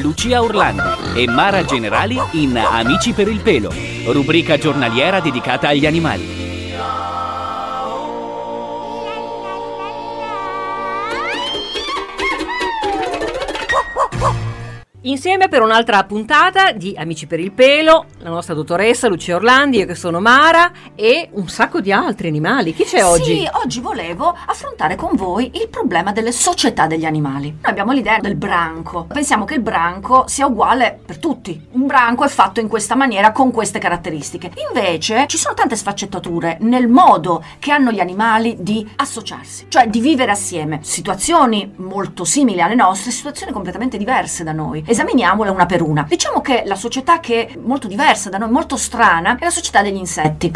Lucia Orlandi e Mara Generali in Amici per il pelo, rubrica giornaliera dedicata agli animali. Insieme per un'altra puntata di Amici per il pelo, la nostra dottoressa Lucia Orlandi, io che sono Mara e un sacco di altri animali. Chi c'è oggi? Sì, oggi volevo affrontare con voi il problema delle società degli animali. Noi abbiamo l'idea del branco. Pensiamo che il branco sia uguale per tutti. Un branco è fatto in questa maniera con queste caratteristiche. Invece ci sono tante sfaccettature nel modo che hanno gli animali di associarsi, cioè di vivere assieme. Situazioni molto simili alle nostre, situazioni completamente diverse da noi esaminiamole una per una. Diciamo che la società che è molto diversa da noi, molto strana, è la società degli insetti.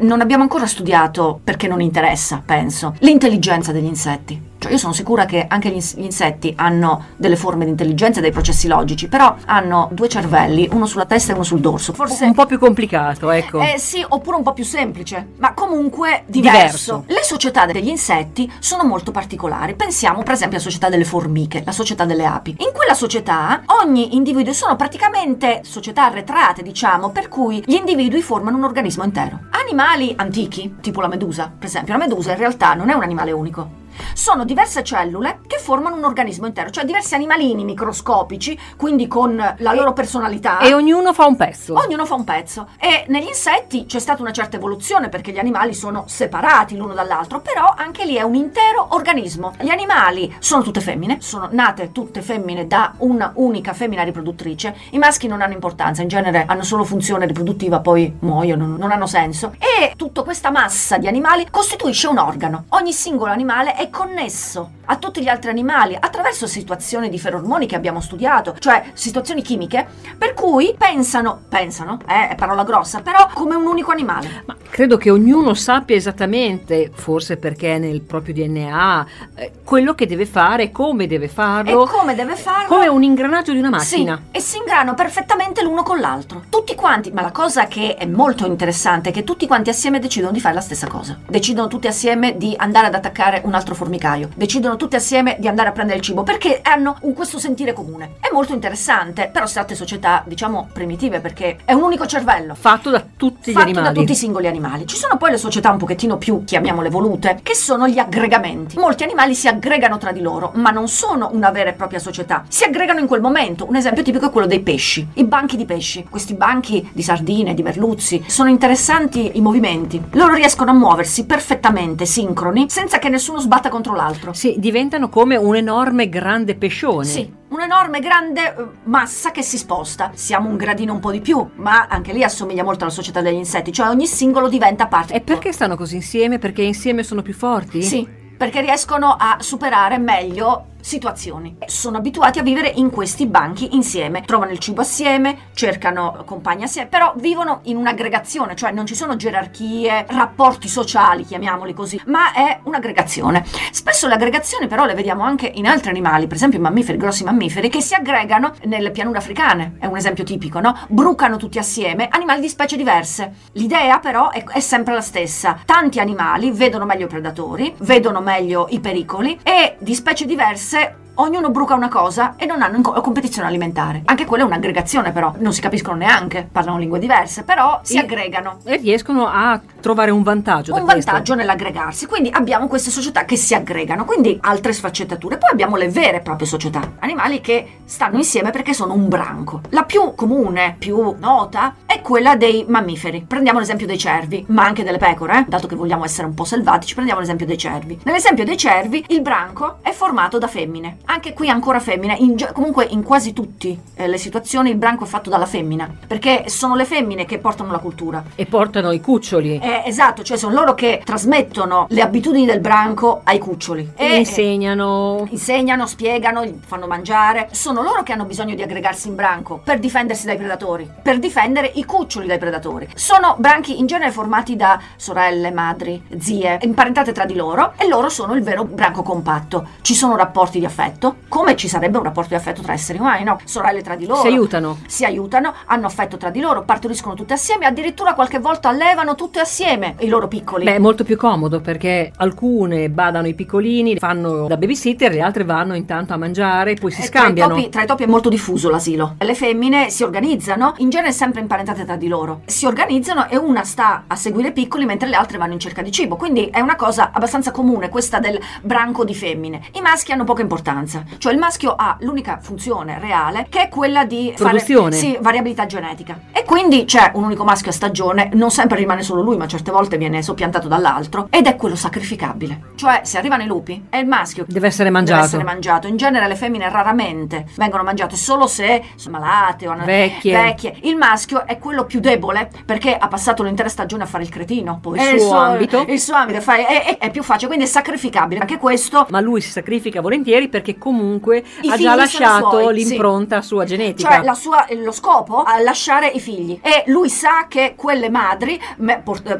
Non abbiamo ancora studiato, perché non interessa, penso, l'intelligenza degli insetti. Cioè io sono sicura che anche gli, gli insetti hanno delle forme di intelligenza, dei processi logici, però hanno due cervelli, uno sulla testa e uno sul dorso. Forse un po' più complicato, ecco. Eh sì, oppure un po' più semplice, ma comunque diverso. diverso. Le società degli insetti sono molto particolari. Pensiamo per esempio alla società delle formiche, la società delle api. In quella società ogni individuo sono praticamente società arretrate, diciamo, per cui gli individui formano un organismo intero. Animali antichi, tipo la medusa, per esempio, la medusa in realtà non è un animale unico sono diverse cellule che formano un organismo intero, cioè diversi animalini microscopici, quindi con la loro personalità. E ognuno fa un pezzo. Ognuno fa un pezzo. E negli insetti c'è stata una certa evoluzione perché gli animali sono separati l'uno dall'altro, però anche lì è un intero organismo. Gli animali sono tutte femmine, sono nate tutte femmine da una unica femmina riproduttrice. I maschi non hanno importanza, in genere hanno solo funzione riproduttiva, poi muoiono, non hanno senso. E tutta questa massa di animali costituisce un organo. Ogni singolo animale è connesso a tutti gli altri animali attraverso situazioni di ferormoni che abbiamo studiato, cioè situazioni chimiche, per cui pensano, pensano, eh, è parola grossa, però come un unico animale. Ma credo che ognuno sappia esattamente, forse perché è nel proprio DNA, eh, quello che deve fare, come deve farlo. E come deve farlo? Come un ingranaggio di una macchina. Sì, e si ingranano perfettamente l'uno con l'altro. Tutti quanti, ma la cosa che è molto interessante è che tutti quanti assieme decidono di fare la stessa cosa. Decidono tutti assieme di andare ad attaccare un altro formicaio. Decidono tutti assieme di andare a prendere il cibo perché hanno un, questo sentire comune. È molto interessante, però state società, diciamo, primitive perché è un unico cervello. Fatto da tutti fatto gli animali. da tutti i singoli animali. Ci sono poi le società un pochettino più, chiamiamole volute, che sono gli aggregamenti. Molti animali si aggregano tra di loro, ma non sono una vera e propria società. Si aggregano in quel momento. Un esempio tipico è quello dei pesci. I banchi di pesci. Questi banchi di sardine, di merluzzi. Sono interessanti i movimenti. Loro riescono a muoversi perfettamente, sincroni, senza che nessuno sbatta contro l'altro. Sì, diventano come un enorme grande pescione. Sì, un'enorme grande eh, massa che si sposta. Siamo un gradino un po' di più, ma anche lì assomiglia molto alla società degli insetti, cioè ogni singolo diventa parte. E perché stanno così insieme? Perché insieme sono più forti? Sì, perché riescono a superare meglio situazioni. Sono abituati a vivere in questi banchi insieme, trovano il cibo assieme, cercano compagni assieme, però vivono in un'aggregazione, cioè non ci sono gerarchie, rapporti sociali, chiamiamoli così, ma è un'aggregazione. Spesso le aggregazioni però le vediamo anche in altri animali, per esempio i mammiferi, grossi mammiferi, che si aggregano nelle pianure africane, è un esempio tipico, no? Brucano tutti assieme, animali di specie diverse. L'idea però è, è sempre la stessa. Tanti animali vedono meglio i predatori, vedono meglio i pericoli e di specie diverse せ ognuno bruca una cosa e non hanno competizione alimentare. Anche quella è un'aggregazione però, non si capiscono neanche, parlano lingue diverse, però si E- aggregano. E riescono a trovare un vantaggio Un questo. vantaggio nell'aggregarsi, quindi abbiamo queste società che si aggregano, quindi altre sfaccettature. Poi abbiamo le vere e proprie società, animali che stanno insieme perché sono un branco. La più comune, più nota, è quella dei mammiferi. Prendiamo l'esempio dei cervi, ma anche delle pecore, eh? dato che vogliamo essere un po' selvatici, prendiamo l'esempio dei cervi. Nell'esempio dei cervi, il branco è formato da femmine. Anche qui ancora femmine, in comunque in quasi tutte le situazioni il branco è fatto dalla femmina, perché sono le femmine che portano la cultura. E portano i cuccioli. Eh, esatto, cioè sono loro che trasmettono le abitudini del branco ai cuccioli. E insegnano. Insegnano, spiegano, gli fanno mangiare. Sono loro che hanno bisogno di aggregarsi in branco per difendersi dai predatori, per difendere i cuccioli dai predatori. Sono branchi in genere formati da sorelle, madri, zie, imparentate tra di loro e loro sono il vero branco compatto. Ci sono rapporti di affetto, come ci sarebbe un rapporto di affetto tra esseri umani, no? Sorelle tra di loro. Si aiutano. Si aiutano, hanno affetto tra di loro, partoriscono tutte assieme, addirittura qualche volta allevano tutte assieme i loro piccoli. Beh, è molto più comodo perché alcune badano i piccolini, fanno da babysitter, le altre vanno intanto a mangiare, poi si Eh, tra i scambiano. topi- Tra i, topi, è molto diffuso l'asilo. Le femmine si organizzano, in genere sempre imparentate tra di loro. Si organizzano e una sta a seguire i piccoli mentre le altre vanno in cerca di cibo. Quindi è una cosa abbastanza comune questa del branco di femmine. I maschi hanno poca importanza. Cioè il maschio ha l'unica funzione reale che è quella di Produzione. fare sì, variabilità genetica. E quindi c'è un unico maschio a stagione, non sempre rimane solo lui, ma certe volte viene soppiantato dall'altro ed è quello sacrificabile. Cioè se arrivano i lupi è il maschio Deve essere mangiato. Deve essere mangiato. In genere le femmine raramente vengono mangiate solo se sono malate o Vecchie. vecchie. Il maschio è quello più debole perché ha passato l'intera stagione a fare il cretino. Poi Il suo ambito. Il suo ambito fai- è, è- è più facile, quindi è sacrificabile. Anche questo Ma lui si sacrifica volentieri perché comunque I ha già lasciato suoi, sì. l'impronta sua genetica. Cioè sua- lo scopo è lasciare i figli e lui sa che quelle madri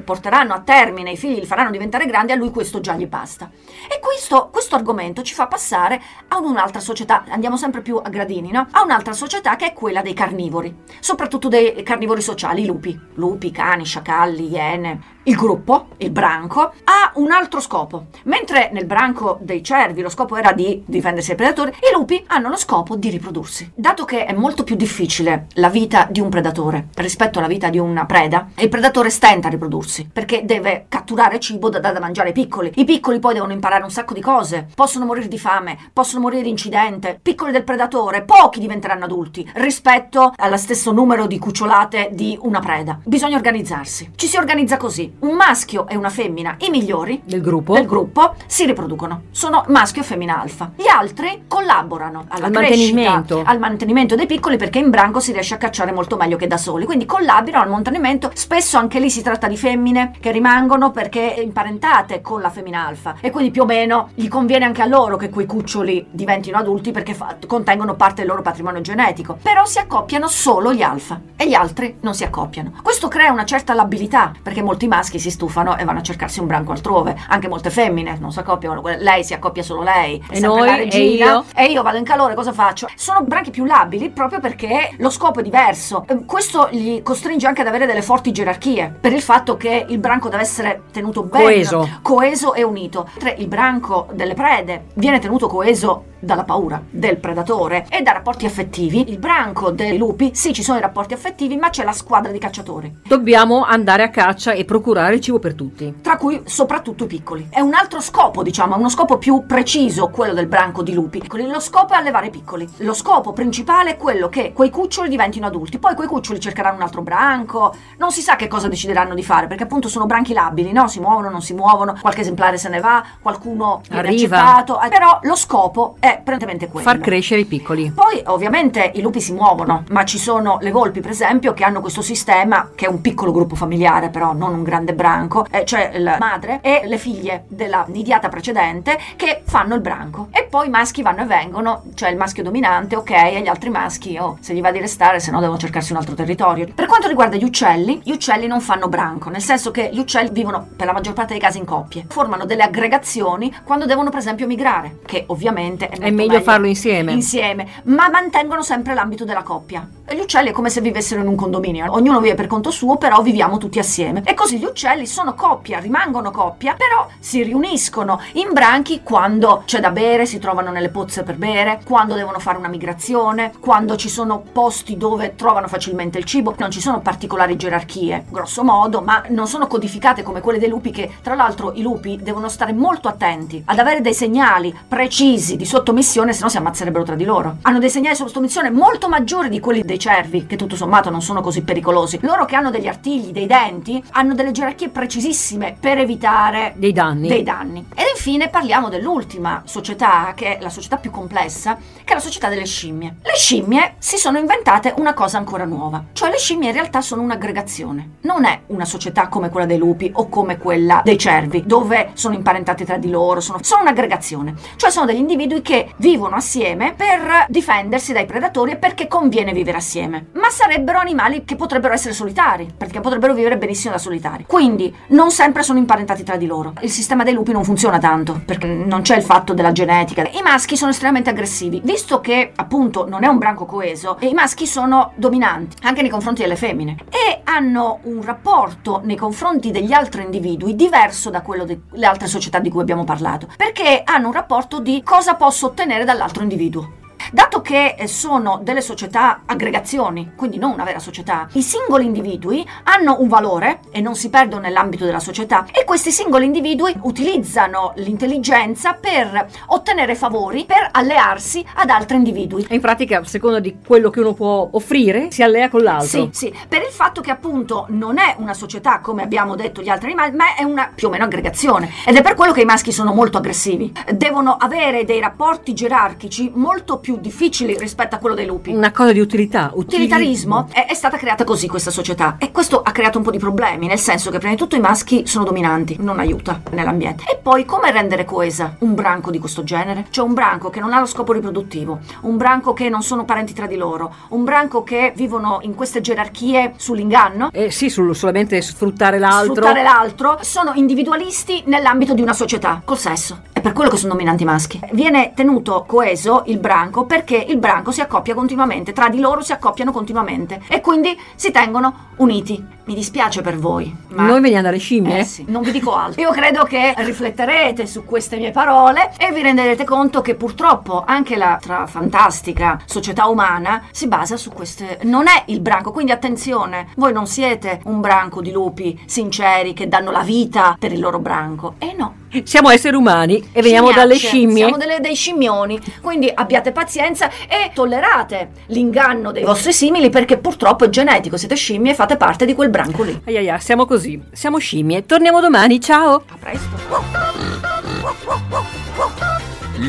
porteranno a termine i figli, li faranno diventare grandi, a lui questo già gli basta. E questo, questo argomento ci fa passare a un'altra società, andiamo sempre più a gradini, no? A un'altra società che è quella dei carnivori, soprattutto dei carnivori sociali, i lupi, lupi, cani, sciacalli, iene. Il gruppo, il branco, ha un altro scopo. Mentre nel branco dei cervi lo scopo era di difendersi dai predatori, i lupi hanno lo scopo di riprodursi. Dato che è molto più difficile la vita di un predatore rispetto alla vita di una preda, il predatore stenta a riprodursi perché deve catturare cibo da dare da mangiare ai piccoli. I piccoli poi devono imparare un sacco di cose, possono morire di fame, possono morire di incidente. Piccoli del predatore, pochi diventeranno adulti rispetto allo stesso numero di cucciolate di una preda. Bisogna organizzarsi. Ci si organizza così. Un maschio e una femmina, i migliori, del gruppo. del gruppo si riproducono. Sono maschio e femmina alfa. Gli altri collaborano alla Al crescita, mantenimento. al mantenimento dei piccoli perché in branco si riesce a cacciare molto meglio che da soli. Quindi collaborano al mantenimento. Spesso anche lì si tratta di femmine che rimangono perché imparentate con la femmina alfa e quindi più o meno gli conviene anche a loro che quei cuccioli diventino adulti perché fa- contengono parte del loro patrimonio genetico. Però si accoppiano solo gli alfa e gli altri non si accoppiano. Questo crea una certa labilità perché molti maschi si stufano e vanno a cercarsi un branco altrove. Anche molte femmine non si accoppiano, lei si accoppia solo lei. E noi? La E io? E io vado in calore, cosa faccio? Sono branchi più labili proprio perché lo scopo è diverso. Eh, Questo gli costringe anche ad avere delle forti gerarchie per il fatto che il branco deve essere tenuto bene, Coeso. coeso e unito. Mentre il branco delle prede viene tenuto coeso dalla paura del predatore e da rapporti affettivi. Il branco dei lupi, sì, ci sono i rapporti affettivi, ma c'è la squadra di cacciatori. Dobbiamo andare a caccia e procurare il cibo per tutti. tra cui soprattutto i piccoli. È un altro scopo, diciamo, uno scopo più preciso, quello del branco di lupi. Lo scopo è allevare i piccoli. Lo scopo principale è quello che quei cuccioli diventino adulti. Poi quei cuccioli cercheranno un altro branco, non si sa che cosa decideranno di fare, perché appunto sono branchi labili, no? Si muovono, non si muovono, qualche esemplare se ne va, qualcuno viene Arriva. accettato. Eh, Però lo scopo è prevalentemente quello. Far crescere i piccoli. Poi ovviamente i lupi si muovono, ma ci sono le volpi per esempio che hanno questo sistema che è un piccolo gruppo familiare però non un grande branco, eh, cioè la madre e le figlie della nidiata precedente che fanno il branco e poi maschi vanno e vengono, cioè il maschio dominante ok e gli altri maschi oh, se gli va di restare se no devono cercarsi un altro territorio. Per quanto riguarda gli uccelli, gli uccelli non fanno branco, nel senso che gli uccelli vivono per la maggior parte dei casi in coppie, formano delle aggregazioni quando devono per esempio migrare, che ovviamente è, È molto meglio farlo insieme. insieme, ma mantengono sempre l'ambito della coppia. E gli uccelli è come se vivessero in un condominio, ognuno vive per conto suo, però viviamo tutti assieme. E così gli uccelli sono coppia, rimangono coppia, però si riuniscono in branchi quando c'è da bere, si trovano nelle pozze per bere, quando devono fare una migrazione, quando ci sono posti dove trovano facilmente il cibo. Non ci sono particolari gerarchie, grosso modo, ma non sono codificate come quelle dei lupi che, tra l'altro, i lupi devono stare molto attenti ad avere dei segnali precisi di sottomissione, se no si ammazzerebbero tra di loro. Hanno dei segnali di sottomissione molto maggiori di quelli dei cervi, che tutto sommato non sono così pericolosi. Loro che hanno degli artigli, dei denti, hanno delle gerarchie precisissime per evitare Dei danni. dei danni. Ed infine parliamo dell'ultima società, che è la società più complessa, che è la società delle scimmie. Le scimmie si sono inventate una cosa ancora nuova, cioè le scimmie in realtà sono un'aggregazione. Non è una società come quella dei lupi o come quella dei cervi, dove sono imparentati tra di loro, sono, sono un'aggregazione. Cioè sono degli individui che vivono assieme per difendersi dai predatori e perché conviene vivere assieme. Ma sarebbero animali che potrebbero essere solitari, perché potrebbero vivere benissimo da solitari. Quindi non sempre sono imparentati tra di loro. Il sistema dei lupi non funziona tanto, perché non c'è il fatto della genetica. I maschi sono estremamente aggressivi, visto che appunto non è un branco coeso, e i maschi sono dominanti anche nei confronti delle femmine. E hanno un rapporto nei confronti degli altri individui diverso da quello delle altre società di cui abbiamo parlato, perché hanno un rapporto di cosa posso ottenere dall'altro individuo. Dato che eh, sono delle società aggregazioni, quindi non una vera società, i singoli individui hanno un valore e non si perdono nell'ambito della società e questi singoli individui utilizzano l'intelligenza per ottenere favori, per allearsi ad altri individui. E in pratica, a seconda di quello che uno può offrire, si allea con l'altro. Sì, sì, per il fatto che appunto non è una società come abbiamo detto gli altri animali, ma è una più o meno aggregazione. Ed è per quello che i maschi sono molto aggressivi. Devono avere dei rapporti gerarchici molto più difficili rispetto a quello dei lupi. Una cosa di utilità. Utilitarismo è, è stata creata così questa società e questo ha creato un po' di problemi, nel senso che prima di tutto i maschi sono dominanti, non aiuta nell'ambiente. E poi come rendere coesa un branco di questo genere? Cioè un branco che non ha lo scopo riproduttivo, un branco che non sono parenti tra di loro, un branco che vivono in queste gerarchie sull'inganno. Eh sì, sul- solamente sfruttare l'altro. Sfruttare l'altro sono individualisti nell'ambito di una società col sesso. Per quello che sono dominanti maschi. Viene tenuto coeso il branco perché il branco si accoppia continuamente, tra di loro si accoppiano continuamente e quindi si tengono uniti. Mi dispiace per voi, ma Noi veniamo dalle scimmie? eh sì, non vi dico altro. Io credo che rifletterete su queste mie parole e vi renderete conto che purtroppo anche la fantastica società umana si basa su queste. Non è il branco, quindi attenzione, voi non siete un branco di lupi sinceri che danno la vita per il loro branco. E no. Siamo esseri umani e veniamo dalle Scimmiacce, scimmie. Siamo delle- dei scimmioni, quindi abbiate pazienza e tollerate l'inganno dei vostri simili perché purtroppo è genetico, siete scimmie e fate parte di quel branco lì. Ai ai ai, siamo così. Siamo scimmie. Torniamo domani, ciao. A presto.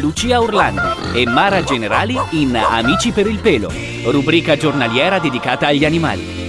Lucia Orlandi e Mara Generali in Amici per il pelo, rubrica giornaliera dedicata agli animali.